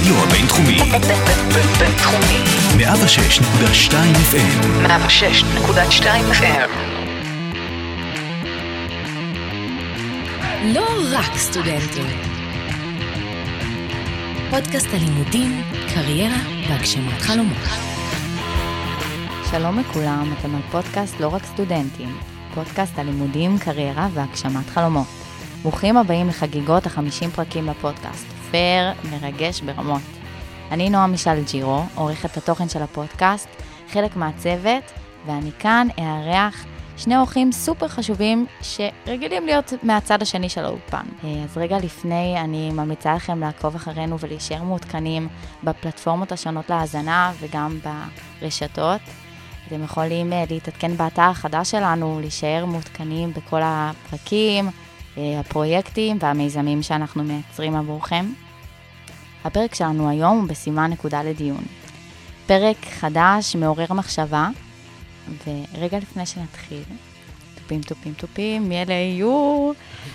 הרדיו הבינתחומי. בינתחומי. 106.2 FM. 106.2 FM. לא רק סטודנטים. פודקאסט הלימודים, קריירה והגשמת חלומות. שלום לכולם, אתם על פודקאסט לא רק סטודנטים, פודקאסט הלימודים, קריירה והגשמת חלומות. ברוכים הבאים לחגיגות החמישים פרקים לפודקאסט, פייר, מרגש ברמות. אני נועה מישל ג'ירו, עורכת התוכן של הפודקאסט, חלק מהצוות, ואני כאן אארח שני אורחים סופר חשובים שרגילים להיות מהצד השני של האולפן. אה, אז רגע לפני, אני ממליצה לכם לעקוב אחרינו ולהישאר מעודכנים בפלטפורמות השונות להאזנה וגם ברשתות. אתם יכולים אה, להתעדכן באתר החדש שלנו, להישאר מעודכנים בכל הפרקים, הפרויקטים והמיזמים שאנחנו מייצרים עבורכם. הפרק שלנו היום הוא בסימן נקודה לדיון. פרק חדש, מעורר מחשבה, ורגע לפני שנתחיל, תופים, תופים, תופים, מי אלה יהיו?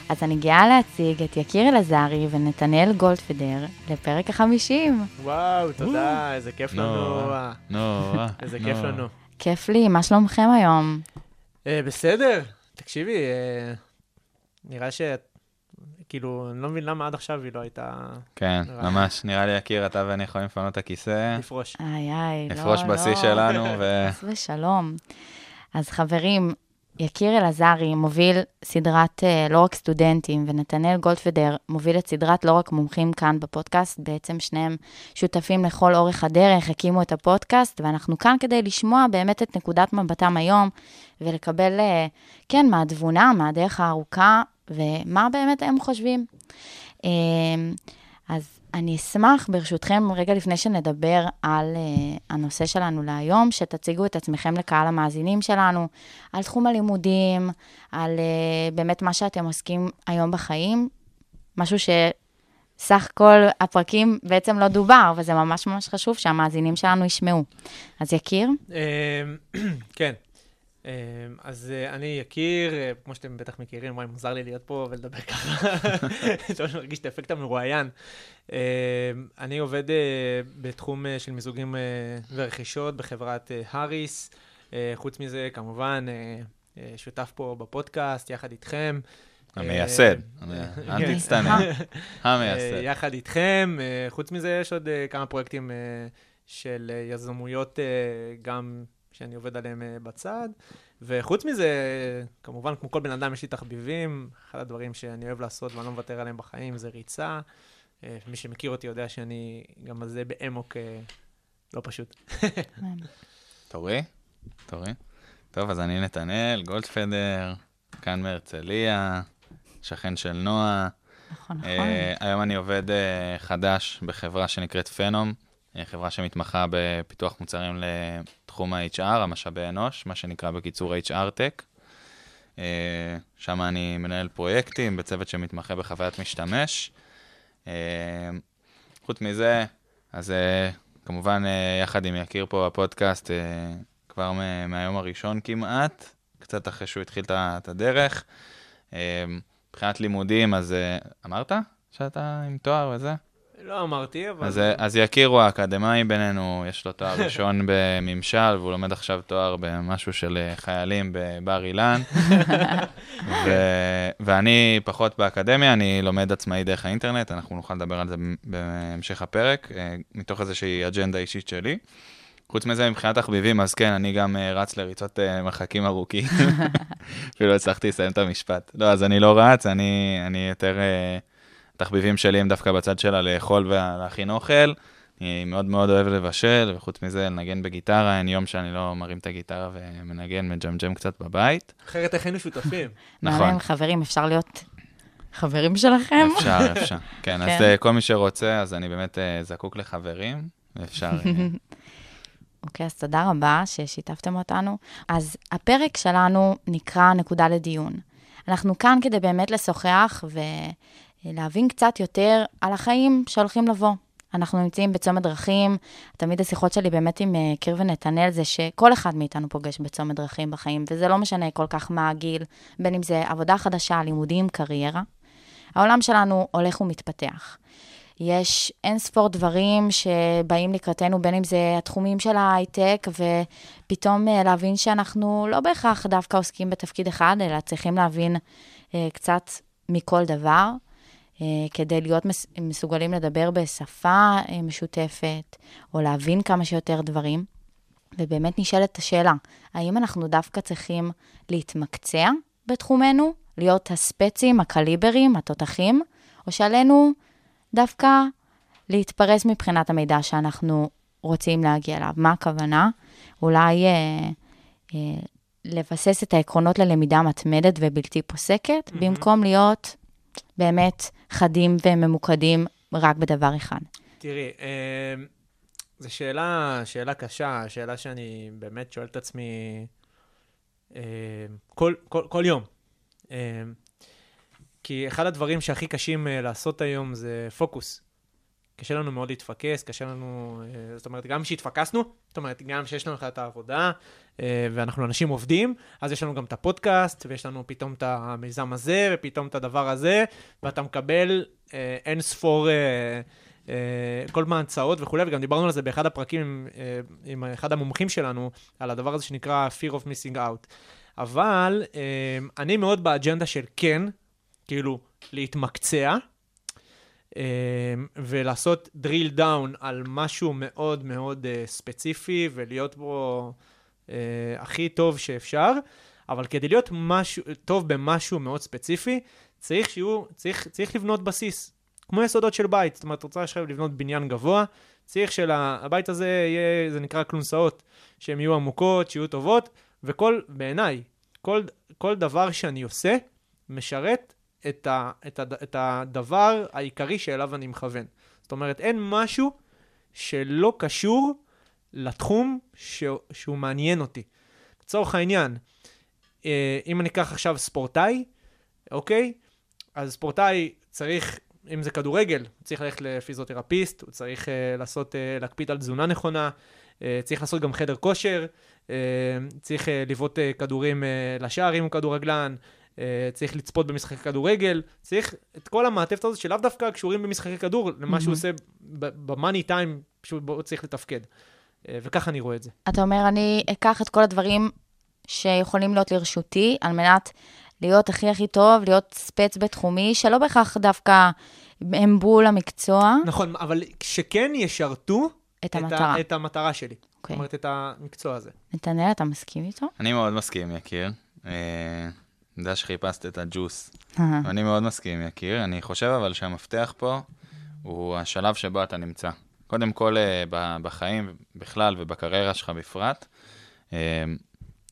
אז אני גאה להציג את יקיר אלעזרי ונתנאל גולדפדר לפרק החמישים. וואו, תודה, איזה כיף לנו. נורא, נורא. איזה כיף. לנו. כיף לי, מה שלומכם היום? אה, בסדר, תקשיבי, אה, נראה ש... כאילו, אני לא מבין למה עד עכשיו היא לא הייתה כן, נורא. ממש, נראה לי, יקיר, אתה ואני יכולים לפנות את הכיסא, לפרוש. איי איי, לא, נפרוש לא. בשיא שלנו, ו... חס ושלום. אז חברים, יקיר אלעזרי מוביל סדרת אה, לא רק סטודנטים, ונתנאל גולדפדר מוביל את סדרת לא רק מומחים כאן בפודקאסט, בעצם שניהם שותפים לכל אורך הדרך, הקימו את הפודקאסט, ואנחנו כאן כדי לשמוע באמת את נקודת מבטם היום, ולקבל, אה, כן, מהתבונה, מהדרך הארוכה, ומה באמת הם חושבים. אה, אז אני אשמח, ברשותכם, רגע לפני שנדבר על uh, הנושא שלנו להיום, שתציגו את עצמכם לקהל המאזינים שלנו, על תחום הלימודים, על uh, באמת מה שאתם עוסקים היום בחיים, משהו שסך כל הפרקים בעצם לא דובר, וזה ממש ממש חשוב שהמאזינים שלנו ישמעו. אז יקיר, אה, כן. אה, אז אה, אני יקיר, אה, כמו שאתם בטח מכירים, וואי, מוזר לי להיות פה ולדבר ככה. אני ממש מרגיש את האפקט המרואיין. אה, אני עובד אה, בתחום של מיזוגים ורכישות בחברת האריס. חוץ מזה, כמובן, שותף פה בפודקאסט יחד איתכם. המייסד, אה, אל כן. תצטנע, המייסד. יחד איתכם. חוץ מזה, יש עוד כמה פרויקטים של יזמויות, גם שאני עובד עליהם אה, בצד. וחוץ מזה, כמובן, כמו כל בן אדם, יש לי תחביבים. אחד הדברים שאני אוהב לעשות ואני לא מוותר עליהם בחיים זה ריצה. אה, מי שמכיר אותי יודע שאני גם על זה באמוק אה, לא פשוט. תורי? תורי? טוב, אז אני נתנאל, גולדפדר, כאן מהרצליה, שכן של נועה. נכון, נכון. היום אני עובד חדש בחברה שנקראת פנום, חברה שמתמחה בפיתוח מוצרים לתחום ה-HR, המשאבי אנוש, מה שנקרא בקיצור HR Tech. אה, שם אני מנהל פרויקטים בצוות שמתמחה בחוויית משתמש. אה, חוץ מזה, אז אה, כמובן, יחד עם יקיר פה בפודקאסט, כבר מהיום הראשון כמעט, קצת אחרי שהוא התחיל את הדרך. מבחינת לימודים, אז אמרת שאתה עם תואר וזה? לא אמרתי, אבל... אז, אז יקיר הוא האקדמאי בינינו, יש לו תואר ראשון בממשל, והוא לומד עכשיו תואר במשהו של אה, חיילים בבר אילן. ו- ואני פחות באקדמיה, אני לומד עצמאי דרך האינטרנט, אנחנו נוכל לדבר על זה בהמשך הפרק, אה, מתוך איזושהי אג'נדה אישית שלי. חוץ מזה, מבחינת תחביבים, אז כן, אני גם אה, רץ לריצות אה, מרחקים ארוכים. אפילו לא הצלחתי לסיים את המשפט. לא, אז אני לא רץ, אני, אני יותר... אה, התחביבים שלי הם דווקא בצד של הלאכול ולהכין אוכל. אני מאוד מאוד אוהב לבשל, וחוץ מזה, לנגן בגיטרה, אין יום שאני לא מרים את הגיטרה ומנגן, מג'מג'ם קצת בבית. אחרת איך היינו שותפים? נכון. חברים, אפשר להיות חברים שלכם? אפשר, אפשר. כן, אז כן. אה, כל מי שרוצה, אז אני באמת אה, זקוק לחברים, ואפשר... אה, אוקיי, אז תודה רבה ששיתפתם אותנו. אז הפרק שלנו נקרא נקודה לדיון. אנחנו כאן כדי באמת לשוחח ולהבין קצת יותר על החיים שהולכים לבוא. אנחנו נמצאים בצומת דרכים, תמיד השיחות שלי באמת עם אה, קיר ונתנאל זה שכל אחד מאיתנו פוגש בצומת דרכים בחיים, וזה לא משנה כל כך מה הגיל, בין אם זה עבודה חדשה, לימודים, קריירה. העולם שלנו הולך ומתפתח. יש אין ספור דברים שבאים לקראתנו, בין אם זה התחומים של ההייטק, ופתאום אה, להבין שאנחנו לא בהכרח דווקא עוסקים בתפקיד אחד, אלא צריכים להבין אה, קצת מכל דבר, כדי להיות מס, מסוגלים לדבר בשפה אה, משותפת, או להבין כמה שיותר דברים. ובאמת נשאלת השאלה, האם אנחנו דווקא צריכים להתמקצע בתחומנו, להיות הספצים, הקליברים, התותחים, או שעלינו דווקא להתפרס מבחינת המידע שאנחנו רוצים להגיע אליו? מה הכוונה? אולי אה, אה, לבסס את העקרונות ללמידה מתמדת ובלתי פוסקת, mm-hmm. במקום להיות באמת חדים וממוקדים רק בדבר אחד. תראי, אה, זו שאלה, שאלה קשה, שאלה שאני באמת שואל את עצמי אה, כל, כל, כל יום. אה, כי אחד הדברים שהכי קשים לעשות היום זה פוקוס. קשה לנו מאוד להתפקס, קשה לנו, אה, זאת אומרת, גם כשהתפקסנו, זאת אומרת, גם שיש לנו את העבודה, אה, ואנחנו אנשים עובדים, אז יש לנו גם את הפודקאסט, ויש לנו פתאום את המיזם הזה, ופתאום את הדבר הזה, ואתה מקבל אה, אין ספור, כל מיני הצעות וכולי, וגם דיברנו על זה באחד הפרקים עם, עם אחד המומחים שלנו, על הדבר הזה שנקרא Fear of Missing Out. אבל אני מאוד באג'נדה של כן, כאילו, להתמקצע. אמ, ולעשות drill down על משהו מאוד מאוד uh, ספציפי ולהיות בו uh, הכי טוב שאפשר, אבל כדי להיות משהו, טוב במשהו מאוד ספציפי, צריך שיהיו, צריך, צריך לבנות בסיס, כמו יסודות של בית. זאת אומרת, רוצה עכשיו לבנות בניין גבוה, צריך שלבית הזה יהיה, זה נקרא כלונסאות, שהן יהיו עמוקות, שיהיו טובות, וכל, בעיניי, כל, כל דבר שאני עושה, משרת את, ה, את, ה, את הדבר העיקרי שאליו אני מכוון. זאת אומרת, אין משהו שלא קשור לתחום ש, שהוא מעניין אותי. לצורך העניין, אה, אם אני אקח עכשיו ספורטאי, אוקיי? אז ספורטאי צריך, אם זה כדורגל, הוא צריך ללכת לפיזיותרפיסט, הוא צריך uh, לעשות, uh, להקפיד על תזונה נכונה, צריך לעשות גם חדר כושר, צריך לבעוט כדורים לשער הוא כדורגלן, אה, צריך לצפות במשחקי כדורגל, צריך את כל המעטפת הזאת שלאו דווקא קשורים במשחקי כדור, למה שהוא עושה במאני טיים, שהוא צריך לתפקד. אה, וככה אני רואה את זה. אתה אומר, אני אקח את כל הדברים שיכולים להיות לרשותי, על מנת להיות הכי הכי טוב, להיות ספץ בתחומי, שלא בהכרח דווקא הם בול המקצוע. נכון, אבל שכן ישרתו את המטרה. את, את המטרה שלי. Okay. זאת אוקיי. אומרת, את המקצוע הזה. נתנאל, אתה מסכים איתו? אני מאוד מסכים, יקיר. אני יודע שחיפשת את הג'וס. אני מאוד מסכים, יקיר. אני חושב אבל שהמפתח פה הוא השלב שבו אתה נמצא. קודם כל, אה, בחיים בכלל ובקריירה שלך בפרט. אה,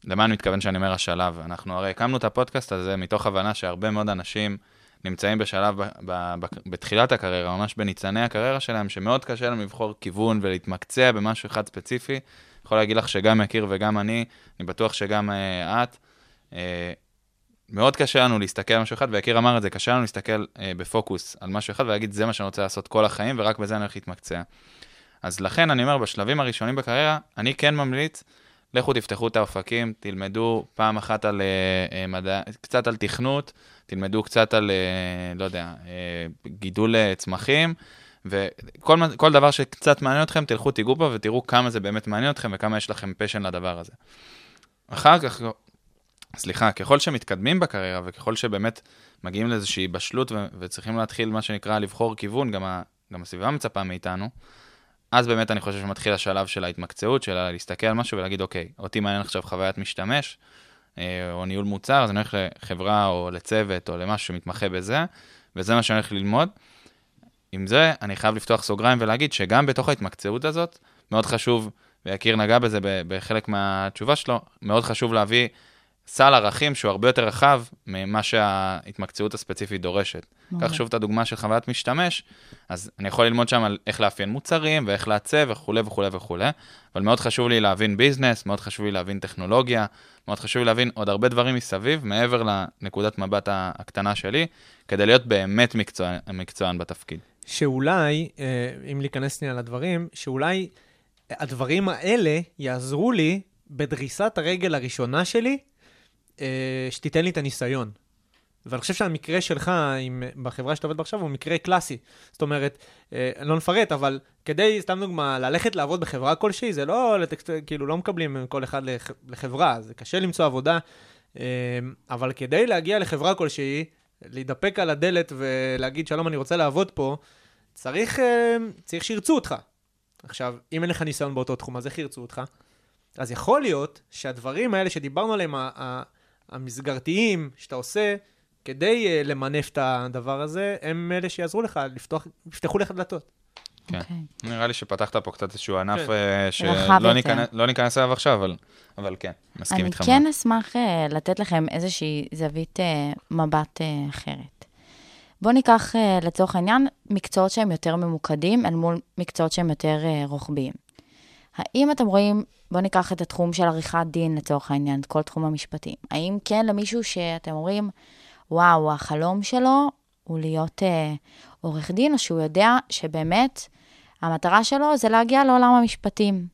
למה אני מתכוון שאני אומר השלב? אנחנו הרי הקמנו את הפודקאסט הזה מתוך הבנה שהרבה מאוד אנשים נמצאים בשלב, ב- ב- ב- בתחילת הקריירה, ממש בניצני הקריירה שלהם, שמאוד קשה להם לבחור כיוון ולהתמקצע במשהו אחד ספציפי. יכול להגיד לך שגם יקיר וגם אני, אני בטוח שגם אה, את, אה, מאוד קשה לנו להסתכל על משהו אחד, ויקיר אמר את זה, קשה לנו להסתכל אה, בפוקוס על משהו אחד ולהגיד, זה מה שאני רוצה לעשות כל החיים, ורק בזה אני הולך להתמקצע. אז לכן אני אומר, בשלבים הראשונים בקריירה, אני כן ממליץ, לכו תפתחו את האופקים, תלמדו פעם אחת על אה, אה, מדע, קצת על תכנות, תלמדו קצת על, אה, לא יודע, אה, גידול אה, צמחים, וכל דבר שקצת מעניין אתכם, תלכו תיגעו בו ותראו כמה זה באמת מעניין אתכם וכמה יש לכם פשן לדבר הזה. אחר כך, סליחה, ככל שמתקדמים בקריירה וככל שבאמת מגיעים לאיזושהי בשלות ו- וצריכים להתחיל מה שנקרא לבחור כיוון, גם, ה- גם הסביבה מצפה מאיתנו, אז באמת אני חושב שמתחיל השלב של ההתמקצעות, של להסתכל על משהו ולהגיד, אוקיי, אותי מעניין עכשיו חוויית משתמש, אה, או ניהול מוצר, אז אני הולך לחברה או לצוות או למשהו שמתמחה בזה, וזה מה שאני הולך ללמוד. עם זה, אני חייב לפתוח סוגריים ולהגיד שגם בתוך ההתמקצעות הזאת, מאוד חשוב, ויקיר נגע בזה בחלק מהתשובה שלו, מאוד חשוב להביא סל ערכים שהוא הרבה יותר רחב ממה שההתמקצעות הספציפית דורשת. קח שוב את הדוגמה של חוויית משתמש, אז אני יכול ללמוד שם על איך לאפיין מוצרים ואיך לעצב וכולי וכולי וכולי, אבל מאוד חשוב לי להבין ביזנס, מאוד חשוב לי להבין טכנולוגיה, מאוד חשוב לי להבין עוד הרבה דברים מסביב, מעבר לנקודת מבט הקטנה שלי, כדי להיות באמת מקצוע, מקצוען בתפקיד. שאולי, אה, אם להיכנס שנייה לדברים, שאולי הדברים האלה יעזרו לי בדריסת הרגל הראשונה שלי, שתיתן לי את הניסיון. ואני חושב שהמקרה שלך עם, בחברה שאתה עובד בה עכשיו הוא מקרה קלאסי. זאת אומרת, אה, לא נפרט, אבל כדי, סתם דוגמה, ללכת לעבוד בחברה כלשהי, זה לא, לטקסט, כאילו, לא מקבלים כל אחד לח, לחברה, זה קשה למצוא עבודה, אה, אבל כדי להגיע לחברה כלשהי, להידפק על הדלת ולהגיד, שלום, אני רוצה לעבוד פה, צריך, אה, צריך שירצו אותך. עכשיו, אם אין לך ניסיון באותו תחום, אז איך ירצו אותך? אז יכול להיות שהדברים האלה שדיברנו עליהם, המסגרתיים שאתה עושה, כדי uh, למנף את הדבר הזה, הם אלה שיעזרו לך, לפתוח, יפתחו לך דלתות. כן. אוקיי. נראה לי שפתחת פה קצת איזשהו ענף כן. אה, רחב שלא. ניכנס- לא ניכנס אליו עכשיו, אבל- אבל כן, מסכים אני איתך. כן מאוד. אשמח אה, לתת לכם איזושהי זווית אה, מבט אה, אחרת. בואו ניקח אה, לצורך העניין מקצועות שהם יותר ממוקדים אל מול מקצועות שהם יותר אה, רוחביים. האם אתם רואים, בואו ניקח את התחום של עריכת דין לצורך העניין, את כל תחום המשפטים. האם כן למישהו שאתם אומרים, וואו, החלום שלו הוא להיות אה, עורך דין, או שהוא יודע שבאמת המטרה שלו זה להגיע לעולם המשפטים.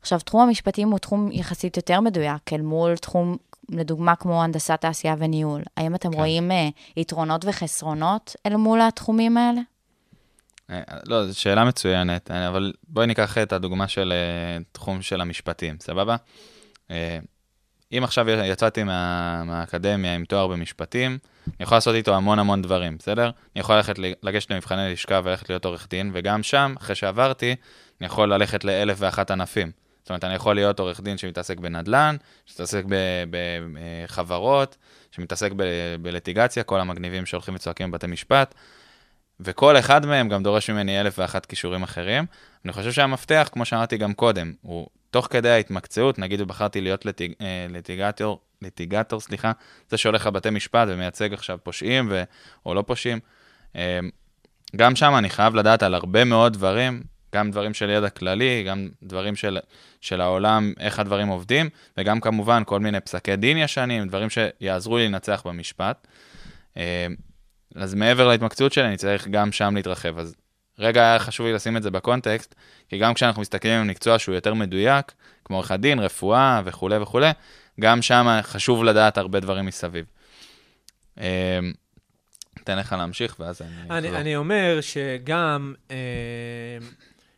עכשיו, תחום המשפטים הוא תחום יחסית יותר מדויק, אל מול תחום, לדוגמה, כמו הנדסת תעשייה וניהול. האם אתם כן. רואים אה, יתרונות וחסרונות אל מול התחומים האלה? אה, לא, זו שאלה מצוינת, אה, אבל בואי ניקח את הדוגמה של אה, תחום של המשפטים, סבבה? אם עכשיו יצאתי מה, מהאקדמיה עם תואר במשפטים, אני יכול לעשות איתו המון המון דברים, בסדר? אני יכול ללכת, לגשת למבחני לשכה וללכת להיות עורך דין, וגם שם, אחרי שעברתי, אני יכול ללכת לאלף ואחת ענפים. זאת אומרת, אני יכול להיות עורך דין שמתעסק בנדל"ן, שמתעסק בחברות, שמתעסק ב- בליטיגציה, כל המגניבים שהולכים וצועקים בבתי משפט, וכל אחד מהם גם דורש ממני אלף ואחת כישורים אחרים. אני חושב שהמפתח, כמו שאמרתי גם קודם, הוא תוך כדי ההתמקצעות, נגיד בחרתי להיות ליטיג, אה, ליטיגטור, ליטיגטור, סליחה, זה שהולך לבתי משפט ומייצג עכשיו פושעים ו, או לא פושעים. אה, גם שם אני חייב לדעת על הרבה מאוד דברים, גם דברים של ידע כללי, גם דברים של, של העולם, איך הדברים עובדים, וגם כמובן כל מיני פסקי דין ישנים, דברים שיעזרו לי לנצח במשפט. אז מעבר להתמקצעות שלי, אני צריך גם שם להתרחב. אז רגע היה חשוב לי לשים את זה בקונטקסט, כי גם כשאנחנו מסתכלים על מקצוע שהוא יותר מדויק, כמו עורך הדין, רפואה וכולי וכולי, גם שם חשוב לדעת הרבה דברים מסביב. אתן לך להמשיך, ואז אני... אני. אני אומר שגם אה,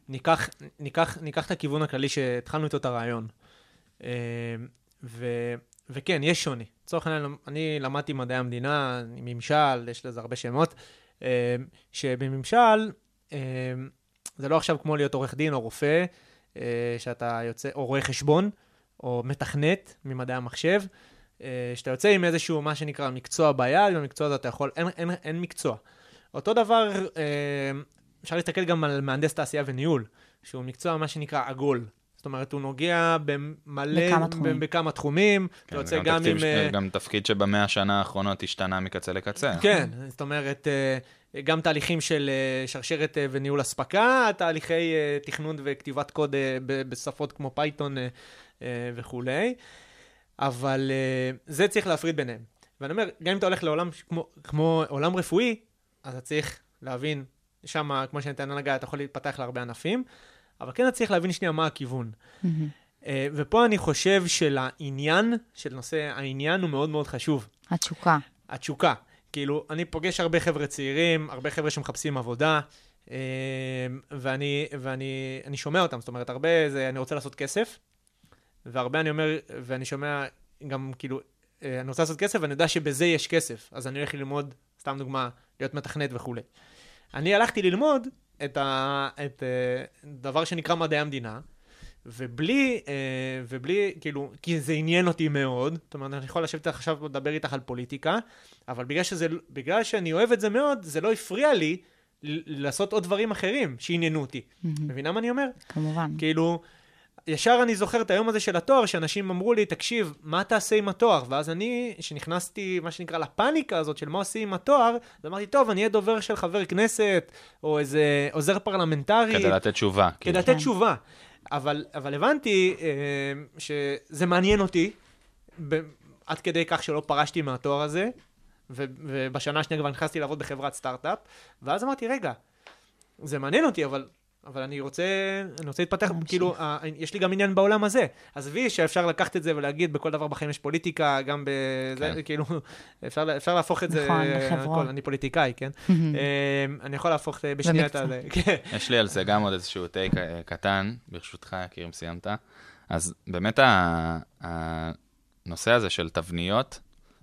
ניקח, ניקח, ניקח את הכיוון הכללי שהתחלנו איתו את הרעיון. אה, ו, וכן, יש שוני. לצורך העניין, אני למדתי מדעי המדינה, ממשל, יש לזה הרבה שמות, אה, שבממשל, אה, זה לא עכשיו כמו להיות עורך דין או רופא, אה, שאתה יוצא, או רואה חשבון, או מתכנת ממדעי המחשב, שאתה יוצא עם איזשהו, מה שנקרא, מקצוע ביד, במקצוע הזה אתה יכול, אין, אין, אין מקצוע. אותו דבר, אפשר להסתכל גם על מהנדס תעשייה וניהול, שהוא מקצוע, מה שנקרא, עגול. זאת אומרת, הוא נוגע במלא, בכמה תחומים. בכמה תחומים. כן, אתה יוצא גם תקציב- עם... אה, גם תפקיד שבמאה השנה האחרונות השתנה מקצה לקצה. כן, זאת אומרת, אה, גם תהליכים של אה, שרשרת וניהול אספקה, תהליכי תכנון וכתיבת קוד בשפות כמו Python וכולי, אבל זה צריך להפריד ביניהם. ואני אומר, גם אם אתה הולך לעולם כמו, כמו עולם רפואי, אז אתה צריך להבין, שם, כמו שניתן להנהגה, אתה יכול להתפתח להרבה ענפים, אבל כן צריך להבין שנייה מה הכיוון. מהמם. אה, ופה אני חושב שלעניין, של נושא העניין הוא מאוד מאוד חשוב. התשוקה. התשוקה. כאילו, אני פוגש הרבה חבר'ה צעירים, הרבה חבר'ה שמחפשים עבודה, אה, ואני, ואני אני שומע אותם, זאת אומרת, הרבה זה אני רוצה לעשות כסף, והרבה אני אומר, ואני שומע גם כאילו, אה, אני רוצה לעשות כסף, ואני יודע שבזה יש כסף, אז אני הולך ללמוד, סתם דוגמה, להיות מתכנת וכולי. אני הלכתי ללמוד את, ה, את אה, דבר שנקרא מדעי המדינה, ובלי, אה, ובלי, כאילו, כי זה עניין אותי מאוד, זאת אומרת, אני יכול לשבת עכשיו ולדבר איתך על פוליטיקה, אבל בגלל, שזה, בגלל שאני אוהב את זה מאוד, זה לא הפריע לי לעשות עוד דברים אחרים שעניינו אותי. מהמם. מבינה מה אני אומר? כמובן. כאילו, ישר אני זוכר את היום הזה של התואר, שאנשים אמרו לי, תקשיב, מה תעשה עם התואר? ואז אני, שנכנסתי, מה שנקרא, לפאניקה הזאת של מה עושים עם התואר, אז אמרתי, טוב, אני אהיה דובר של חבר כנסת, או איזה עוזר פרלמנטרי. כדי לתת תשובה. כדי כאילו. לתת תשובה. אבל, אבל הבנתי אה, שזה מעניין אותי, עד כדי כך שלא פרשתי מהתואר הזה, ו, ובשנה השנייה כבר נכנסתי לעבוד בחברת סטארט-אפ, ואז אמרתי, רגע, זה מעניין אותי, אבל אבל אני רוצה, אני רוצה להתפתח. כאילו, אה, יש לי גם עניין בעולם הזה. עזבי שאפשר לקחת את זה ולהגיד, בכל דבר בחיים יש פוליטיקה, גם בזה, כן. כאילו, אפשר, אפשר להפוך את זה, נכון, אה, בחברות. הכל, אני פוליטיקאי, כן? אה, אני יכול להפוך בשנייה את. הזה, כן. יש לי על זה גם עוד איזשהו טייק אה, קטן, ברשותך, יקיר, אם סיימת. אז באמת ה- הנושא הזה של תבניות,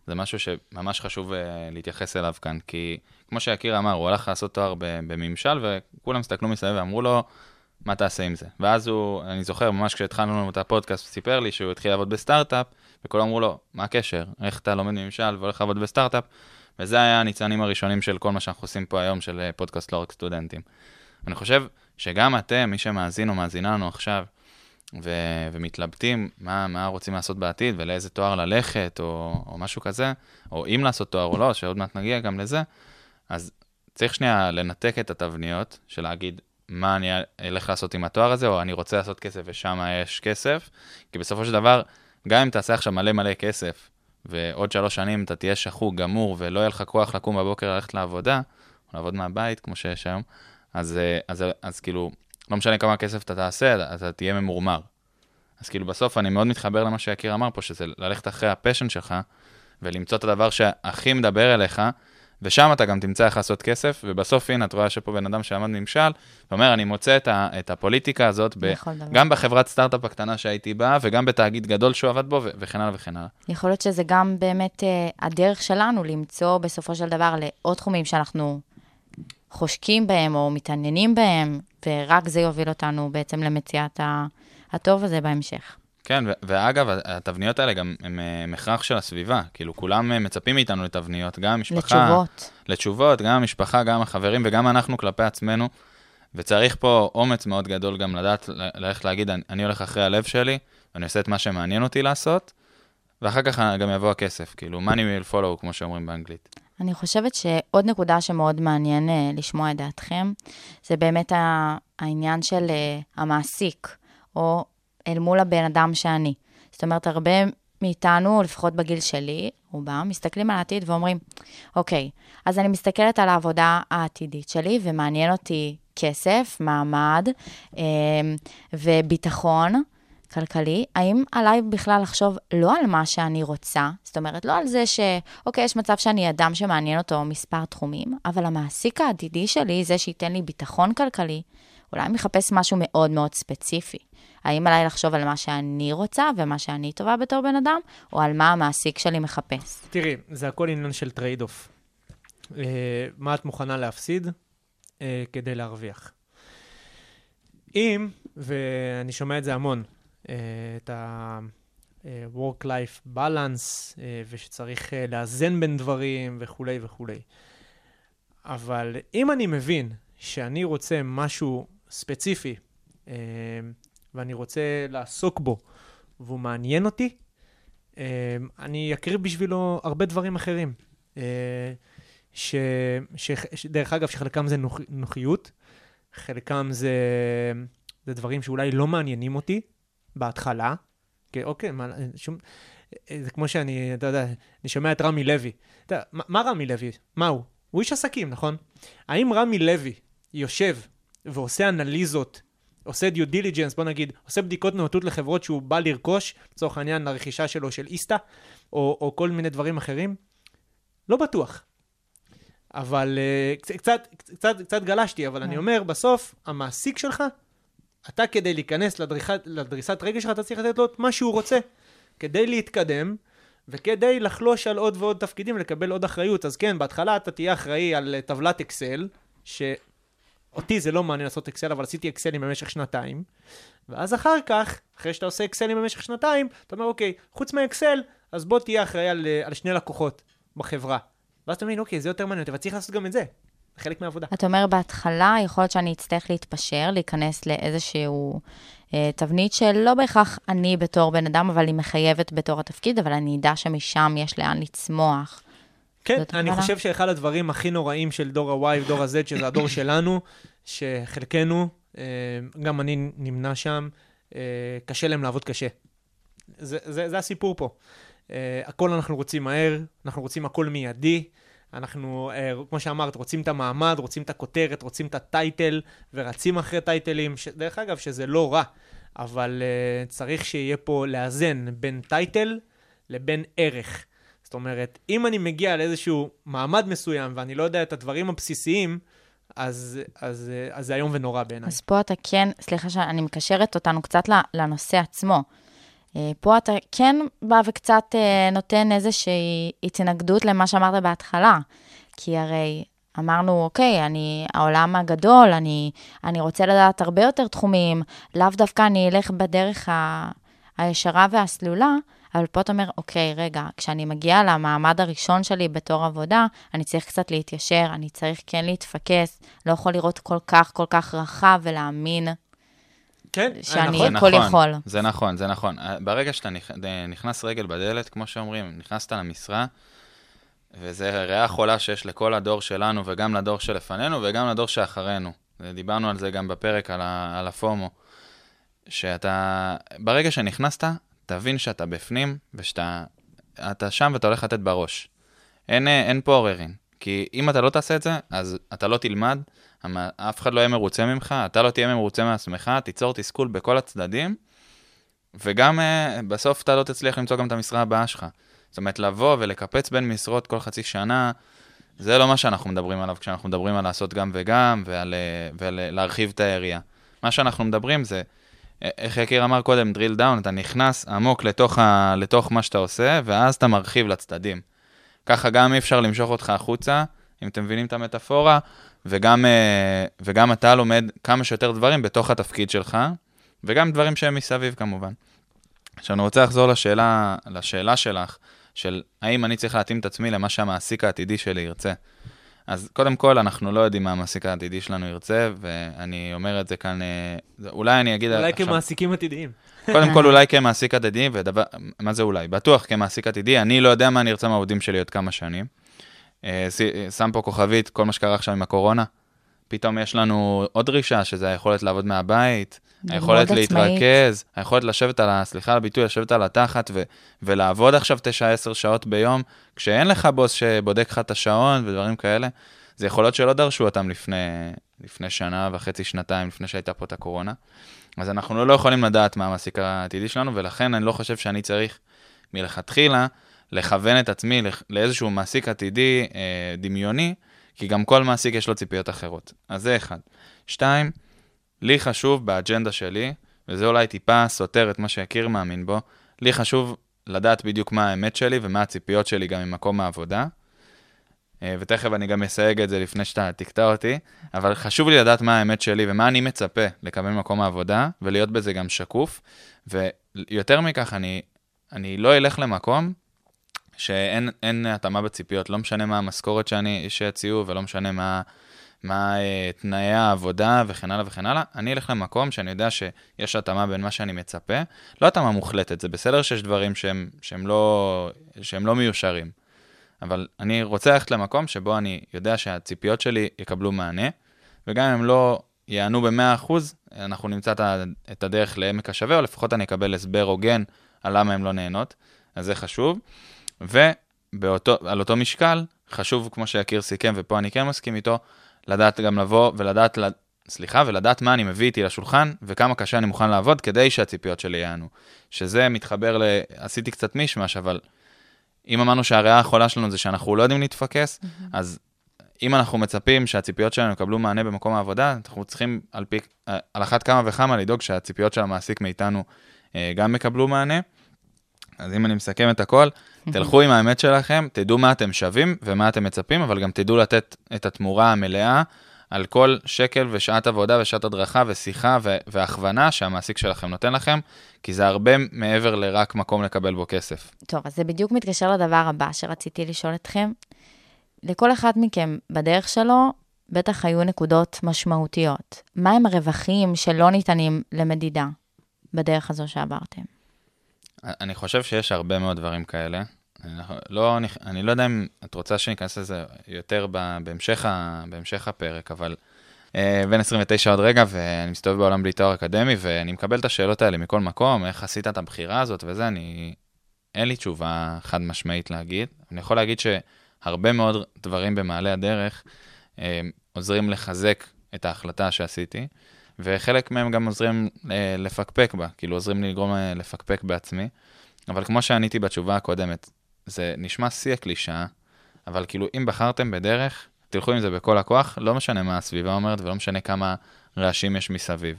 זה משהו שממש חשוב אה, להתייחס אליו כאן, כי כמו שיקיר אמר, הוא הלך לעשות תואר בממשל, וכולם הסתכלו מסביב ואמרו לו, מה תעשה עם זה? ואז הוא, אני זוכר, ממש כשהתחלנו לנו את הפודקאסט, הוא סיפר לי שהוא התחיל לעבוד בסטארט-אפ, וכולם אמרו לו, מה הקשר? איך אתה לומד ממשל והולך לעבוד בסטארט-אפ? וזה היה הניצנים הראשונים של כל מה שאנחנו עושים פה היום, של אה, פודקאסט לא רק סטודנטים. אני חושב שגם אתם, מי שמאזין או מאזינה לנו עכשיו, ו- ומתלבטים מה, מה רוצים לעשות בעתיד ולאיזה תואר ללכת או, או משהו כזה, או אם לעשות תואר או לא, שעוד מעט נגיע גם לזה, אז צריך שנייה לנתק את התבניות של להגיד מה אני אלך לעשות עם התואר הזה, או אני רוצה לעשות כסף ושם יש כסף, כי בסופו של דבר, גם אם תעשה עכשיו מלא מלא כסף, ועוד שלוש שנים אתה תהיה שחוק, גמור, ולא יהיה לך כוח לקום בבוקר ללכת לעבודה, או לעבוד מהבית, כמו שיש היום, אז, אה, אז, אז, אז כאילו, לא משנה כמה כסף אתה תעשה, אתה תהיה ממורמר. אז כאילו בסוף אני מאוד מתחבר למה שיקיר אמר פה, שזה ללכת אחרי ה passion שלך, ולמצוא את הדבר שהכי מדבר אליך, ושם אתה גם תמצא איך לעשות כסף, ובסוף, הנה, את רואה שפה בן אדם שלמד ממשל, ואומר, אני מוצא את, ה, את הפוליטיקה הזאת, ב. גם בחברת סטארט-אפ הקטנה שהייתי בה, וגם בתאגיד גדול שהוא עבד בו, וכן הלאה וכן הלאה. יכול להיות שזה גם באמת אה, הדרך שלנו למצוא בסופו של דבר לעוד תחומים שאנחנו חושקים בהם או מתעניינים בהם, ורק זה יוביל אותנו בעצם למציאת הטוב הזה בהמשך. כן, ואגב, התבניות האלה גם הם אה, הכרח של הסביבה. כאילו, כולם אה, מצפים מאיתנו לתבניות, גם המשפחה... לתשובות. לתשובות, גם המשפחה, גם החברים וגם אנחנו כלפי עצמנו. וצריך פה אומץ מאוד גדול גם לדעת, ללכת להגיד, אני, אני הולך אחרי הלב שלי, ואני עושה את מה שמעניין אותי לעשות, ואחר כך גם יבוא הכסף, כאילו, money will follow, כמו שאומרים באנגלית. אני חושבת שעוד נקודה שמאוד מעניין אה, לשמוע את דעתכם, זה באמת העניין של אה, המעסיק, או אל מול הבן אדם שאני. זאת אומרת, הרבה מאיתנו, לפחות בגיל שלי, רובם, מסתכלים על העתיד ואומרים, אוקיי, אז אני מסתכלת על העבודה העתידית שלי, ומעניין אותי כסף, מעמד אה, וביטחון. כלכלי, האם עליי בכלל לחשוב לא על מה שאני רוצה, זאת אומרת, לא על זה ש, אוקיי, יש מצב שאני אדם שמעניין אותו מספר תחומים, אבל המעסיק העתידי שלי, זה שייתן לי ביטחון כלכלי, אולי מחפש משהו מאוד מאוד ספציפי. האם עליי לחשוב על מה שאני רוצה ומה שאני טובה בתור בן אדם, או על מה המעסיק שלי מחפש? תראי, זה הכל עניין של trade off. אה, מה את מוכנה להפסיד אה, כדי להרוויח. אם, ואני שומע את זה המון, אה, את ה-work-life balance, אה, ושצריך אה, לאזן בין דברים וכולי וכולי. אבל אם אני מבין שאני רוצה משהו ספציפי, ואני רוצה לעסוק בו, והוא מעניין אותי, אה, אני אקריב בשבילו הרבה דברים אחרים. אה, ש, ש, דרך אגב, שחלקם זה נוח, נוחיות, חלקם זה, זה דברים שאולי לא מעניינים אותי בהתחלה. כי אוקיי, מה, שום, אה, זה כמו שאני, אתה יודע, אני שומע את רמי לוי. אתה מה, מה רמי לוי? מה הוא? הוא איש עסקים, נכון? האם רמי לוי יושב ועושה אנליזות, עושה דיו דיליג'נס, בוא נגיד, עושה בדיקות נאותות לחברות שהוא בא לרכוש, לצורך העניין לרכישה שלו של איסתא, או, או כל מיני דברים אחרים? לא בטוח. אבל uh, קצת, קצת, קצת, קצת גלשתי, אבל אני אומר, בסוף, המעסיק שלך, אתה כדי להיכנס לדריכת, לדריסת רגל שלך, אתה צריך לתת לו את מה שהוא רוצה, כדי להתקדם, וכדי לחלוש על עוד ועוד תפקידים ולקבל עוד אחריות. אז כן, בהתחלה אתה תהיה אחראי על אה, טבלת אקסל, שאותי זה לא מעניין לעשות אקסל, אבל עשיתי אקסלים במשך שנתיים, ואז אחר כך, אחרי שאתה עושה אקסלים במשך שנתיים, אתה אומר, אוקיי, חוץ מאקסל, אז בוא תהיה אחראי על, אה, על שני לקוחות בחברה. ואז אתה מבין, אוקיי, זה יותר מעניין אותי, אבל צריך לעשות גם את זה. זה חלק מהעבודה. אתה אומר, בהתחלה יכול להיות שאני אצטרך להתפשר, להיכנס לאיזשהו אה, תבנית שלא בהכרח אני בתור בן אדם, אבל היא מחייבת בתור התפקיד, אבל אני אדע שמשם יש לאן לצמוח. כן, אני? חושב שאחד הדברים הכי נוראים של דור ה-Y ודור ה-Z, שזה הדור שלנו, שחלקנו, אה, גם אני נמנה שם, אה, קשה להם לעבוד קשה. זה, זה, זה הסיפור פה. אה, הכל אנחנו רוצים מהר, אנחנו רוצים הכל מיידי, אנחנו, כמו שאמרת, רוצים את המעמד, רוצים את הכותרת, רוצים את הטייטל, ורצים אחרי טייטלים, ש... דרך אגב, שזה לא רע, אבל uh, צריך שיהיה פה לאזן בין טייטל לבין ערך. זאת אומרת, אם אני מגיע לאיזשהו מעמד מסוים ואני לא יודע את הדברים הבסיסיים, אז, אז, אז זה איום ונורא בעיניי. אז פה אתה כן, סליחה שאני מקשרת אותנו קצת לנושא עצמו. אה, פה אתה כן בא וקצת אה, נותן איזושהי התנגדות למה שאמרת בהתחלה. כי הרי אמרנו, אוקיי, אני, העולם הגדול, אני, אני רוצה לדעת הרבה יותר תחומים, לאו דווקא אני אלך בדרך ה, הישרה והסלולה, אבל פה אתה אומר, אוקיי, רגע, כשאני מגיע למעמד הראשון שלי בתור עבודה, אני צריך קצת להתיישר, אני צריך כן להתפקס, לא יכול לראות כל כך כל כך רחב ולהאמין כן, שאני נכון. הכל נכון, יכול. זה נכון, זה נכון. אה, ברגע שאתה ד- נכנס רגל בדלת, כמו שאומרים, נכנסת למשרה, וזה ריאה חולה שיש לכל הדור שלנו, וגם לדור שלפנינו, וגם לדור שאחרינו. דיברנו על זה גם בפרק, על, ה- על הפומו. שאתה, ברגע שנכנסת, תבין שאתה בפנים, ושאתה אתה שם ואתה הולך לתת בראש. אין, אה, אין פה עוררין. כי אם אתה לא תעשה את זה, אז אתה לא תלמד, אף אחד לא יהיה מרוצה ממך, אתה לא תהיה מרוצה מעצמך, תיצור תסכול בכל הצדדים, וגם uh, בסוף אתה לא תצליח למצוא גם את המשרה הבאה שלך. זאת אומרת, לבוא ולקפץ בין משרות כל חצי שנה, זה לא מה שאנחנו מדברים עליו כשאנחנו מדברים על לעשות גם וגם, ועל, אה, ועל אה, את היריעה. מה שאנחנו מדברים זה, אה, איך יקיר אמר קודם, drill down, אתה נכנס עמוק לתוך, ה, לתוך מה שאתה עושה, ואז אתה מרחיב לצדדים. ככה גם אי אפשר למשוך אותך החוצה, אם אתם מבינים את המטאפורה, וגם, אה, וגם אתה לומד כמה שיותר דברים בתוך התפקיד שלך, וגם דברים שהם מסביב כמובן. עכשיו אני רוצה לחזור לשאלה, לשאלה שלך, של האם אני צריך להתאים את עצמי למה שהמעסיק העתידי שלי ירצה. אז קודם כל, אנחנו לא יודעים מה המעסיק העתידי שלנו ירצה, ואני אומר את זה כאן, אה, אולי אני אגיד... אולי עכשיו- כמעסיקים עתידיים. קודם כל, אולי כמעסיק עתידי, ודבר, מה זה אולי? בטוח כמעסיק עתידי, אני לא יודע מה אני ארצה מהעובדים שלי עוד כמה שנים. אה, ש- שם פה כוכבית, כל מה שקרה עכשיו עם הקורונה. פתאום יש לנו עוד דרישה, שזה היכולת לעבוד מהבית, היכולת עצמאית. להתרכז, היכולת לשבת על ה... סליחה על הביטוי, לשבת על התחת ו- ולעבוד עכשיו 9-10 שעות ביום, כשאין לך בוס שבודק לך את השעון ודברים כאלה. זה יכולות שלא דרשו אותם לפני, לפני שנה וחצי, שנתיים, לפני שהייתה פה את הקורונה. אז אנחנו לא יכולים לדעת מה המעסיק העתידי שלנו, ולכן אני לא חושב שאני צריך מלכתחילה לכוון את עצמי לאיזשהו מעסיק עתידי אה, דמיוני, כי גם כל מעסיק יש לו ציפיות אחרות. אז זה אחד. שתיים, לי חשוב באג'נדה שלי, וזה אולי טיפה סותר את מה שיקיר מאמין בו, לי חשוב לדעת בדיוק מה האמת שלי ומה הציפיות שלי גם ממקום העבודה. אה, ותכף אני גם אסייג את זה לפני שאתה תקטע אותי, אבל חשוב לי לדעת מה האמת שלי ומה אני מצפה לקבל ממקום העבודה, ולהיות בזה גם שקוף. ויותר מכך, אני, אני לא אלך למקום שאין אין התאמה בציפיות, לא משנה מה המשכורת שיציעו ולא משנה מה, מה אה, תנאי העבודה וכן הלאה וכן הלאה, אני אלך למקום שאני יודע שיש התאמה בין מה שאני מצפה, לא התאמה מוחלטת, זה בסדר שיש דברים שהם, שהם, לא, שהם לא מיושרים, אבל אני רוצה ללכת למקום שבו אני יודע שהציפיות שלי יקבלו מענה, וגם אם הם לא יענו ב-100%, אנחנו נמצא את הדרך לעמק השווה, או לפחות אני אקבל הסבר הוגן על למה הן לא נהנות, אז זה חשוב. ועל אותו משקל, חשוב, כמו שיקיר סיכם, ופה אני כן מסכים איתו, לדעת גם לבוא ולדעת, סליחה, ולדעת מה אני מביא איתי לשולחן, וכמה קשה אני מוכן לעבוד כדי שהציפיות שלי יענו. שזה מתחבר ל... עשיתי קצת מישמש, אבל אם אמרנו שהריאה החולה שלנו זה שאנחנו לא יודעים להתפקס, אז אם אנחנו מצפים שהציפיות שלנו יקבלו מענה במקום העבודה, אנחנו צריכים על, פי, על אחת כמה וכמה לדאוג שהציפיות של המעסיק מאיתנו אה, גם יקבלו מענה. אז אם אני מסכם את הכל, תלכו עם האמת שלכם, תדעו מה אתם שווים ומה אתם מצפים, אבל גם תדעו לתת את התמורה המלאה על כל שקל ושעת עבודה ושעת הדרכה ושיחה ו- והכוונה שהמעסיק שלכם נותן לכם, כי זה הרבה מעבר לרק מקום לקבל בו כסף. טוב, אז זה בדיוק מתקשר לדבר הבא שרציתי לשאול אתכם. לכל אחד מכם בדרך שלו, בטח היו נקודות משמעותיות. מהם הרווחים שלא ניתנים למדידה בדרך הזו שעברתם? אני חושב שיש הרבה מאוד דברים כאלה. לא, נכ- אני לא יודע אם את רוצה שניכנס לזה יותר ב- בהמשך, ה, בהמשך הפרק, אבל אה, בן 29 עוד רגע, ואני מסתובב בעולם בלי תואר אקדמי, ואני מקבל את השאלות האלה מכל מקום, איך עשית את הבחירה הזאת וזה, אני... אין לי תשובה חד משמעית להגיד. אני יכול להגיד הרבה מאוד דברים במעלה הדרך אה, עוזרים לחזק את ההחלטה שעשיתי, וחלק מהם גם עוזרים אה, לפקפק בה, כאילו עוזרים לי לגרום אה, לפקפק בעצמי. אבל כמו שעניתי בתשובה הקודמת, זה נשמע שיא הקלישאה, אבל כאילו אם בחרתם בדרך, תלכו עם זה בכל הכוח, לא משנה מה הסביבה אומרת ולא משנה כמה רעשים יש מסביב.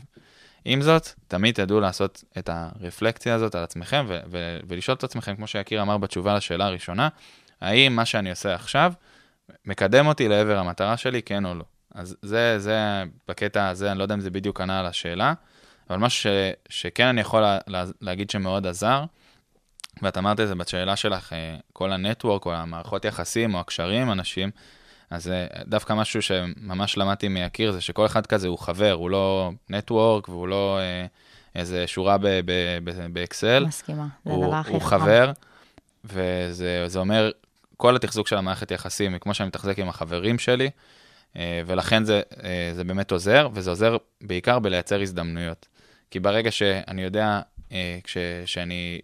עם זאת, תמיד תדעו לעשות את הרפלקציה הזאת על עצמכם ו- ו- ולשאול את עצמכם, כמו שיקיר אמר בתשובה לשאלה הראשונה, האם מה שאני עושה עכשיו מקדם אותי לעבר המטרה שלי, כן או לא. אז זה, זה, בקטע הזה, אני לא יודע אם זה בדיוק ענה על השאלה, אבל משהו ש, שכן אני יכול לה, לה, להגיד שמאוד עזר, ואת אמרת את זה בשאלה שלך, אה, כל הנטוורק או המערכות יחסים או הקשרים עם אנשים, אז זה דווקא משהו שממש למדתי מיקיר, זה שכל אחד כזה הוא חבר, הוא לא נטוורק והוא לא אה, איזה שורה ב- ב- ב- באקסל. מסכימה, זה הוא, הדבר הכי הוא חכם. חבר, וזה זה אומר, כל התחזוק של המערכת יחסים כמו שאני מתחזק עם החברים שלי, אה, ולכן זה, אה, זה באמת עוזר, וזה עוזר בעיקר בלייצר הזדמנויות. כי ברגע שאני יודע אה, כש, שאני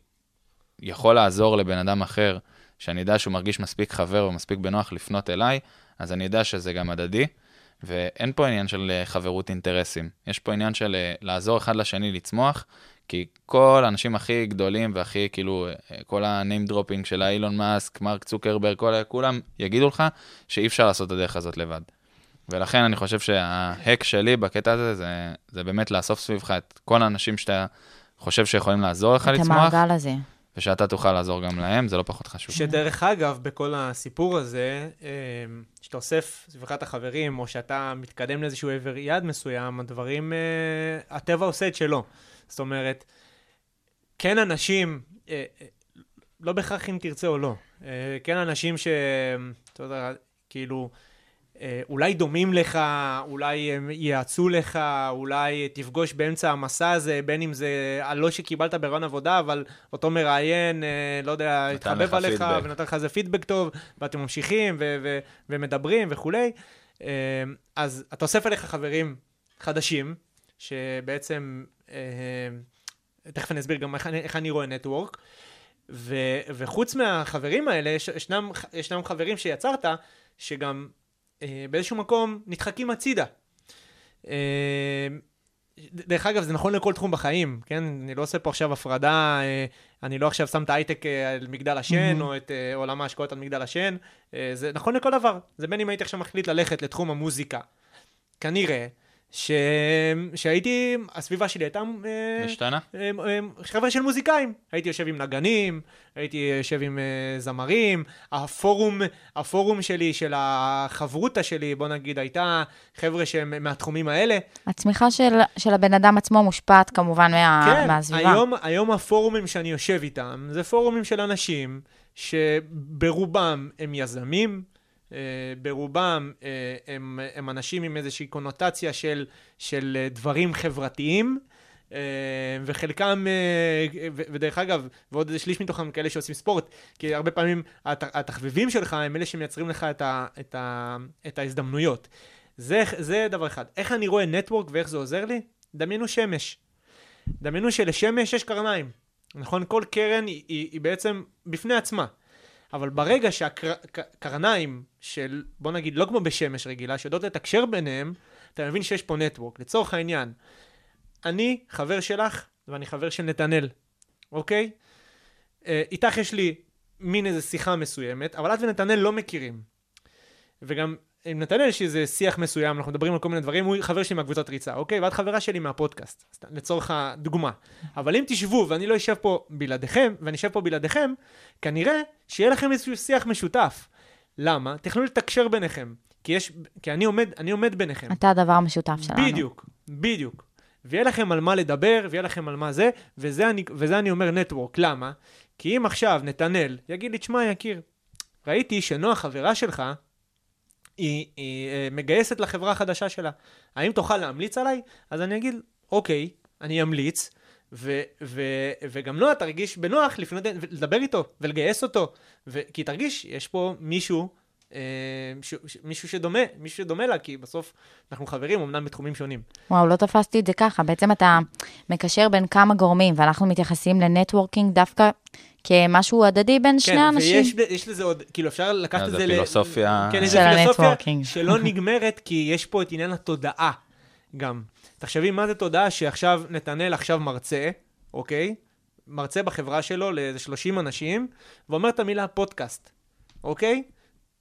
יכול לעזור לבן אדם אחר, שאני יודע שהוא מרגיש מספיק חבר ומספיק בנוח לפנות אליי, אז אני יודע שזה גם הדדי, ואין פה עניין של אה, חברות אינטרסים. יש פה עניין של אה, לעזור אחד לשני לצמוח, כי כל האנשים הכי גדולים והכי, כאילו, אה, כל ה-name dropping של האילון מאסק, מרק צוקרברג, כולם יגידו לך שאי אפשר לעשות את הדרך הזאת לבד. ולכן אני חושב שההק שלי בקטע הזה, זה, זה באמת לאסוף סביבך את כל האנשים שאתה חושב שיכולים לעזור לך את לצמוח, המעגל הזה. ושאתה תוכל לעזור גם להם, זה לא פחות חשוב. שדרך אגב, בכל הסיפור הזה, אה, שאתה אוסף סביבך את החברים, או שאתה מתקדם לאיזשהו עבר יעד מסוים, הדברים, אה, הטבע עושה את שלו. זאת אומרת, כן אנשים, אה, אה, לא בהכרח אם תרצה או לא, כן אנשים ש... אתה יודע, כאילו, אולי דומים לך, אולי ייעצו לך, אולי תפגוש באמצע המסע הזה, בין אם זה לא שקיבלת ברעיון עבודה, אבל אותו מראיין, אה, לא יודע, התחבב עליך, פידבק. ונתן לך איזה פידבק טוב, ואתם ממשיכים ו- ו- ומדברים וכולי. אה, אז אתה אוסף אליך חברים חדשים, שבעצם, אה, תכף אני אסביר גם איך, אני- איך אני רואה נטוורק. ו- וחוץ מהחברים האלה, יש, ישנם, ישנם חברים שיצרת, שגם אה, באיזשהו מקום נדחקים הצידה. אה, דרך אגב, זה נכון לכל תחום בחיים, כן? אני לא עושה פה עכשיו הפרדה, אה, אני לא עכשיו שם את ההייטק אה, על מגדל השן, או את אה, עולם ההשקעות על מגדל השן. אה, זה נכון לכל דבר. זה בין אם הייתי עכשיו מחליט ללכת לתחום המוזיקה. כנראה ש... שהייתי, הסביבה שלי הייתה... אה, משתנה? הם- הם חבר'ה של מוזיקאים. הייתי יושב עם נגנים, הייתי יושב עם אה, זמרים, הפורום, הפורום שלי, של החברותא שלי, בוא נגיד, הייתה חבר'ה שהם מהתחומים האלה. הצמיחה של, של הבן אדם עצמו מושפעת כמובן מה, כן, מהסביבה. היום, היום הפורומים שאני יושב איתם, זה פורומים של אנשים שברובם הם יזמים, אה, ברובם אה, הם, הם אנשים עם איזושהי קונוטציה של, של אה, דברים חברתיים. אה, וחלקם, אה, ודרך אגב, ועוד איזה שליש מתוכם כאלה שעושים ספורט, כי הרבה פעמים הת- התחביבים שלך הם אלה שמייצרים לך את, ה, את, ה, את ההזדמנויות. זה, זה דבר אחד. איך אני רואה נטוורק ואיך זה עוזר לי? דמיינו שמש. דמיינו שלשמש יש קרניים. נכון? כל קרן היא, היא, היא בעצם בפני עצמה. אבל ברגע שהקרניים של, בוא נגיד, לא כמו בשמש רגילה, שיודעות לתקשר ביניהם, אתה מבין שיש פה נטוורק. לצורך העניין, אני חבר שלך ואני חבר של נתנאל, אוקיי? אה, איתך יש לי מין איזה שיחה מסוימת, אבל את ונתנאל לא מכירים. וגם עם נתנאל יש איזה שיח מסוים, אנחנו מדברים על כל מיני דברים, הוא חבר שלי מהקבוצת ריצה, אוקיי? ואת חברה שלי מהפודקאסט, לצורך הדוגמה. אבל אם תשבו ואני לא אשב פה בלעדיכם, ואני אשב פה בלעדיכם, כנראה שיהיה לכם איזשהו שיח משותף. למה? תכלו לתקשר ביניכם. כי יש, כי אני עומד, אני עומד ביניכם. אתה הדבר המשותף שלנו. בדיוק, בדיוק. ויהיה לכם על מה לדבר, ויהיה לכם על מה זה, וזה אני, וזה אני אומר נטוורק. למה? כי אם עכשיו נתנאל יגיד לי, תשמע, יקיר, ראיתי שנועה חברה שלך, היא, היא אה, מגייסת לחברה החדשה שלה. האם תוכל להמליץ עליי? אז אני אגיד, אוקיי, אני אמליץ, ו, ו, וגם נועה תרגיש בנוח לפנות, לדבר איתו ולגייס אותו, ו, כי תרגיש, יש פה מישהו ש, ש, מישהו שדומה, מישהו שדומה לה, כי בסוף אנחנו חברים, אמנם בתחומים שונים. וואו, לא תפסתי את זה ככה. בעצם אתה מקשר בין כמה גורמים, ואנחנו מתייחסים ל networking דווקא כמשהו הדדי בין שני אנשים. כן, ויש לזה עוד, כאילו, אפשר לקחת אה, את זה זה... ל- פילוסופיה. כן, של ה networking. שלא נגמרת, כי יש פה את עניין התודעה גם. תחשבי מה זה תודעה שעכשיו נתנאל עכשיו מרצה, אוקיי? מרצה בחברה שלו לאיזה 30 אנשים, ואומר את המילה פודקאסט, אוקיי?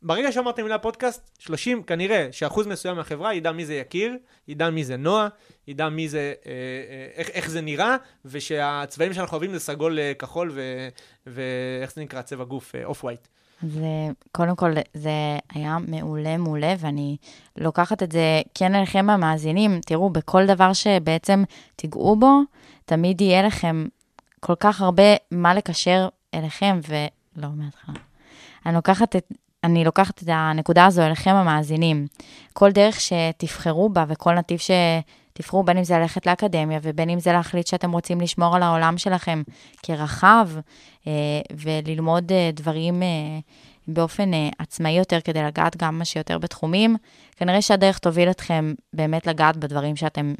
ברגע שאמרת המילה פודקאסט, 30, כנראה שאחוז מסוים מהחברה ידע מי זה יקיר, ידע מי זה נועה, ידע מי זה, אה, אה, איך, איך זה נראה, ושהצבעים שאנחנו אוהבים זה סגול אה, כחול, ו- ואיך זה נקרא? צבע גוף, אוף ווייט. זה, קודם כל, זה היה מעולה מעולה, ואני לוקחת את זה כן אליכם המאזינים. תראו, בכל דבר שבעצם תיגעו בו, תמיד יהיה לכם כל כך הרבה מה לקשר אליכם, ולא, מההתחלה. אני לוקחת את... אני לוקחת את הנקודה הזו אליכם המאזינים. כל דרך שתבחרו בה וכל נתיב שתבחרו, בין אם זה ללכת לאקדמיה ובין אם זה להחליט שאתם רוצים לשמור על העולם שלכם כרחב אה, וללמוד אה, דברים אה, באופן עצמאי יותר כדי לגעת כמה שיותר בתחומים, כנראה שהדרך תוביל אתכם באמת לגעת בדברים שאתם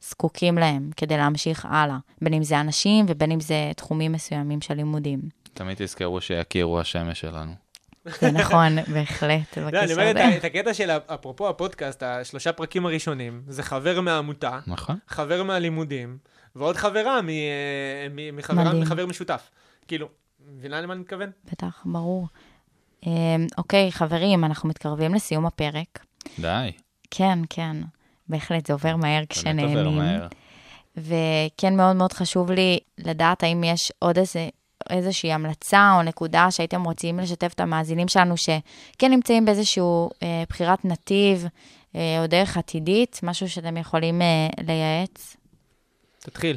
זקוקים להם כדי להמשיך הלאה, בין אם זה אנשים ובין אם זה תחומים מסוימים של לימודים. תמיד תזכרו שיקירו השמש שלנו. זה נכון, בהחלט, לא, אני בקשר אומר את הקטע של, אפרופו הפודקאסט, השלושה פרקים הראשונים, זה חבר מהעמותה, נכון? חבר מהלימודים, ועוד חברה אה. מחבר משותף. כאילו, מבינה למה אני מתכוון? בטח, ברור. אמ, אוקיי, חברים, אנחנו מתקרבים לסיום הפרק. די. כן, כן, בהחלט, זה עובר מהר באמת עובר כשנהנים. מהר. וכן, מאוד מאוד חשוב לי לדעת האם יש עוד איזה, איזושהי המלצה או נקודה שהייתם רוצים לשתף את המאזינים שלנו, שכן נמצאים באיזושהי אה, בחירת נתיב אה, או דרך עתידית, משהו שאתם יכולים אה, לייעץ. תתחיל.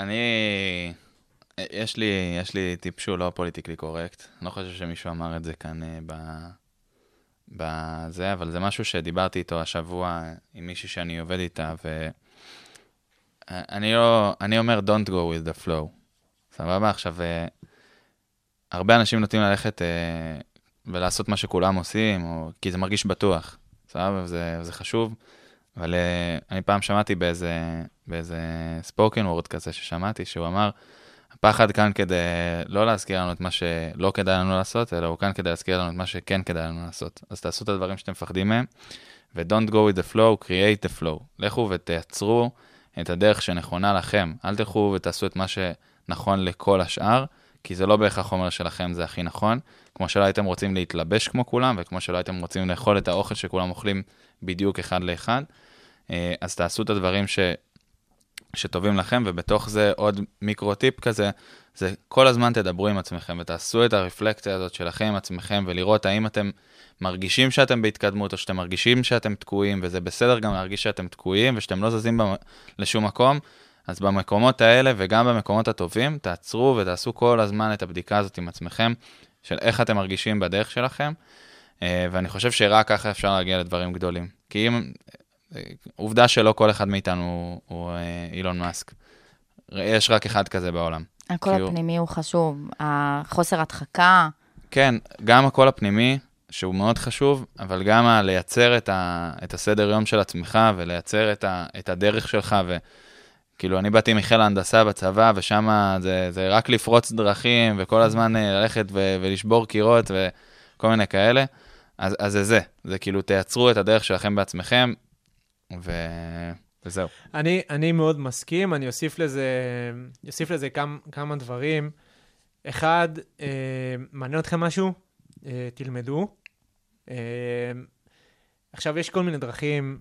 אני... יש לי, יש לי טיפ שהוא לא פוליטיקלי קורקט. אני לא חושב שמישהו אמר את זה כאן אה, ב... בזה, אבל זה משהו שדיברתי איתו השבוע עם מישהי שאני עובד איתה, ואני לא... אני אומר, Don't go with the flow. סבבה? עכשיו, אה, הרבה אנשים נוטים ללכת אה, ולעשות מה שכולם עושים, או... כי זה מרגיש בטוח. סבבה? וזה, וזה חשוב. אבל אה, אני פעם שמעתי באיזה, באיזה ספוקן וורד כזה ששמעתי, שהוא אמר, הפחד כאן כדי לא להזכיר לנו את מה שלא כדאי לנו לעשות, אלא הוא כאן כדי להזכיר לנו את מה שכן כדאי לנו לעשות. אז תעשו את הדברים שאתם מפחדים מהם, ו-don't go with the flow, create the flow. לכו ותייצרו את הדרך שנכונה לכם. אל תלכו ותעשו את מה שנכון לכל השאר, כי זה לא בהכרח אומר שלכם זה הכי נכון. כמו שלא הייתם רוצים להתלבש כמו כולם, וכמו שלא הייתם רוצים לאכול את האוכל שכולם אוכלים בדיוק אחד לאחד. אה, אז תעשו את הדברים ש... שטובים לכם, ובתוך זה עוד מיקרו-טיפ כזה, זה כל הזמן תדברו עם עצמכם ותעשו את הרפלקציה הזאת שלכם עם עצמכם, ולראות האם אתם מרגישים שאתם בהתקדמות, או שאתם מרגישים שאתם תקועים, וזה בסדר גם להרגיש שאתם תקועים ושאתם לא זזים. לשום מקום, אז במקומות האלה וגם במקומות הטובים, תעצרו ותעשו כל הזמן את הבדיקה הזאת עם עצמכם, של איך אתם מרגישים בדרך שלכם, אה, ואני חושב שרק ככה אפשר להגיע לדברים גדולים. כי אם, עובדה שלא כל אחד מאיתנו הוא, הוא אה, אילון מאסק. יש רק אחד כזה בעולם. הקול כי הוא- הפנימי הוא חשוב, החוסר הדחקה, כן, גם הקול הפנימי, שהוא מאוד חשוב, אבל גם לייצר את, ה, את הסדר יום של עצמך ולייצר את, ה, את הדרך שלך. וכאילו, אני באתי מחיל ההנדסה בצבא, ושם זה, זה רק לפרוץ דרכים, וכל הזמן אה, ללכת ו, ולשבור קירות וכל מיני כאלה. אז, אז זה זה, זה כאילו, תייצרו את הדרך שלכם בעצמכם, ו... וזהו. אני, אני מאוד מסכים, אני אוסיף לזה, אוסיף לזה כמה, כמה דברים. אחד, אה, מעניין אתכם משהו? אה, תלמדו. אה, עכשיו, יש כל מיני דרכים,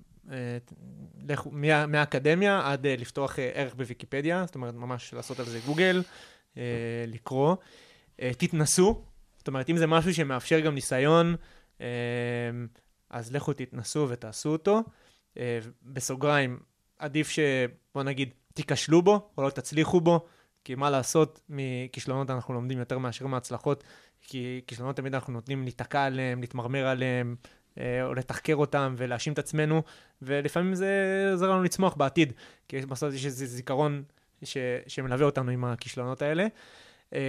לכו, מה, מהאקדמיה עד אה, לפתוח אה, ערך בוויקיפדיה, זאת אומרת, ממש לעשות על זה גוגל, אה, לקרוא. אה, תתנסו, זאת אומרת, אם זה משהו שמאפשר גם ניסיון, אה, אז לכו תתנסו ותעשו אותו. אה, בסוגריים, עדיף ש... בוא נגיד, תיכשלו בו, או לא תצליחו בו, כי מה לעשות, מכישלונות אנחנו לומדים יותר מאשר מהצלחות, כי כישלונות תמיד אנחנו נותנים להיתקע עליהם, להתמרמר עליהם, אה, או לתחקר אותם ולהאשים את עצמנו, ולפעמים זה עוזר לנו לצמוח בעתיד, כי בסוף יש איזה זיכרון ש... שמלווה אותנו עם הכישלונות האלה. אה,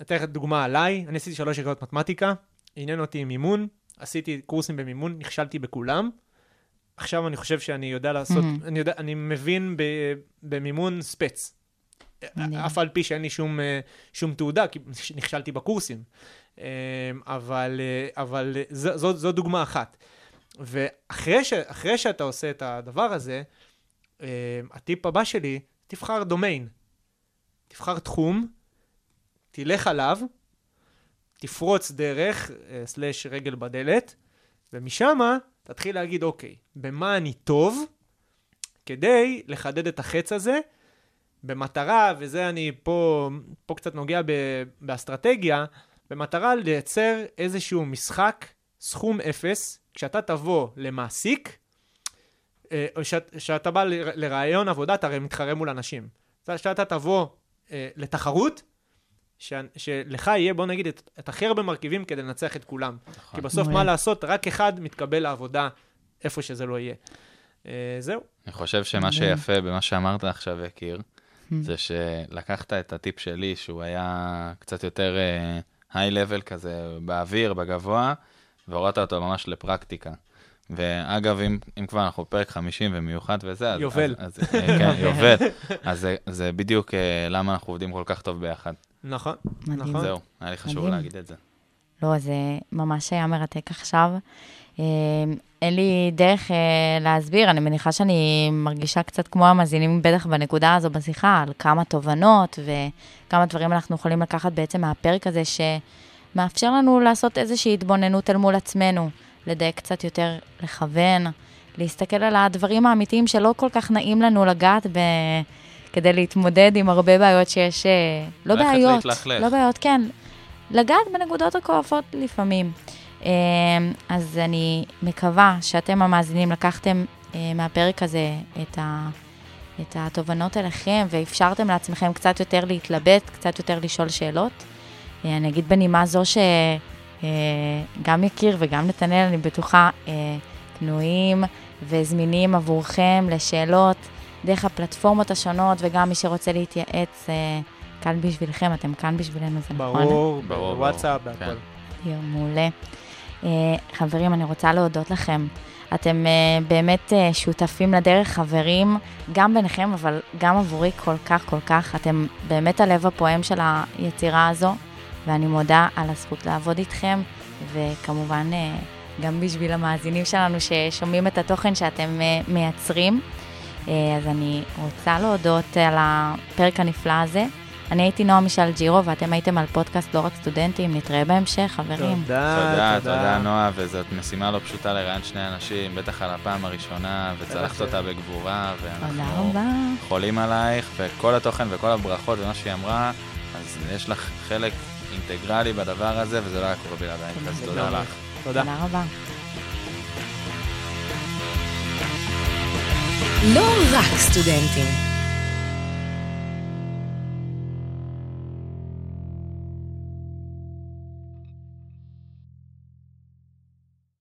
אתן לך דוגמה עליי, אני עשיתי שלוש יחידות מתמטיקה, עניין אותי מימון, עשיתי קורסים במימון, נכשלתי בכולם. עכשיו אני חושב שאני יודע לעשות, מהמם. אני יודע, אני מבין ב, במימון ספץ. מדהים. אף על פי שאין לי שום, אה, שום תעודה, כי נכשלתי בקורסים. אה, אבל, אה, אבל זו, זו, זו דוגמה אחת. ואחרי ש, שאתה עושה את הדבר הזה, אה, הטיפ הבא שלי, תבחר דומיין. תבחר תחום, תלך עליו, תפרוץ דרך, אה, סלש רגל בדלת, ומשם תתחיל להגיד, אוקיי, במה אני טוב, כדי לחדד את החץ הזה, במטרה, וזה אני פה, פה קצת נוגע באסטרטגיה, במטרה לייצר איזשהו משחק, סכום אפס, כשאתה תבוא למעסיק, אה, או שאת, שאתה בא ל- לראיון עבודה, אתה הרי מתחרה מול אנשים. כשאתה תבוא אה, לתחרות, ש, שלך יהיה, בוא נגיד, את, את הכי הרבה מרכיבים כדי לנצח את כולם. כי בסוף. מה לעשות, רק אחד מתקבל לעבודה איפה שזה לא יהיה. אה, זהו. אני חושב שמה שיפה במה שאמרת עכשיו, יקיר, זה שלקחת את הטיפ שלי, שהוא היה קצת יותר היי-לבל כזה, באוויר, בגבוה, והורדת אותו ממש לפרקטיקה. ואגב, אם, אם כבר אנחנו בפרק 50 ומיוחד וזה, אז... יובל. אז, אז, אה, כן, יובל. אז זה, זה בדיוק אה, למה אנחנו עובדים כל כך טוב ביחד. נכון, מדהים. נכון. זהו, היה לי חשוב מדהים. להגיד את זה. לא, זה ממש היה מרתק עכשיו. אין לי דרך אה, להסביר, אני מניחה שאני מרגישה קצת כמו המאזינים, בטח בנקודה הזו בשיחה, על כמה תובנות וכמה דברים אנחנו יכולים לקחת בעצם מהפרק הזה, שמאפשר לנו לעשות איזושהי התבוננות אל מול עצמנו, לדייק קצת יותר, לכוון, להסתכל על הדברים האמיתיים שלא כל כך נעים לנו לגעת ב... כדי להתמודד עם הרבה בעיות שיש, אה, לא בעיות, להתלכלך. לא בעיות, כן, לגעת בנקודות הכואבות לפעמים. אה, אז אני מקווה שאתם המאזינים לקחתם אה, מהפרק הזה את, ה, את התובנות אליכם ואפשרתם לעצמכם קצת יותר להתלבט, קצת יותר לשאול שאלות. אה, אני אגיד בנימה זו שגם יקיר וגם נתנאל, אני בטוחה, אה, פנויים וזמינים עבורכם לשאלות דרך הפלטפורמות השונות, וגם מי שרוצה להתייעץ, אה, כאן בשבילכם, אתם כאן בשבילנו, זה נכון? ברור, ברור, בוואטסאפ, ברור. בהכל. יום מעולה. אה, חברים, אני רוצה להודות לכם. אתם אה, באמת אה, שותפים לדרך, חברים, גם ביניכם, אבל גם עבורי כל כך, כל כך. אתם באמת הלב הפועם של היצירה הזו, ואני מודה על הזכות לעבוד איתכם, וכמובן גם בשביל המאזינים שלנו ששומעים את התוכן שאתם מייצרים. אז אני רוצה להודות על הפרק הנפלא הזה. אני הייתי נועה מישל ג'ירו, ואתם הייתם על פודקאסט לא רק סטודנטים. נתראה בהמשך, חברים. תודה, תודה, תודה, נועה, וזאת משימה לא פשוטה לראיין שני אנשים, בטח על הפעם הראשונה, וצלחת. אותה בגבורה, תודה ואנחנו רבה. חולים עלייך, וכל התוכן וכל הברכות ומה שהיא אמרה, אז יש לך חלק אינטגרלי בדבר הזה, וזה לא היה קורה בלעדייך, אז תודה. לך. תודה. תודה רבה. לא רק סטודנטים.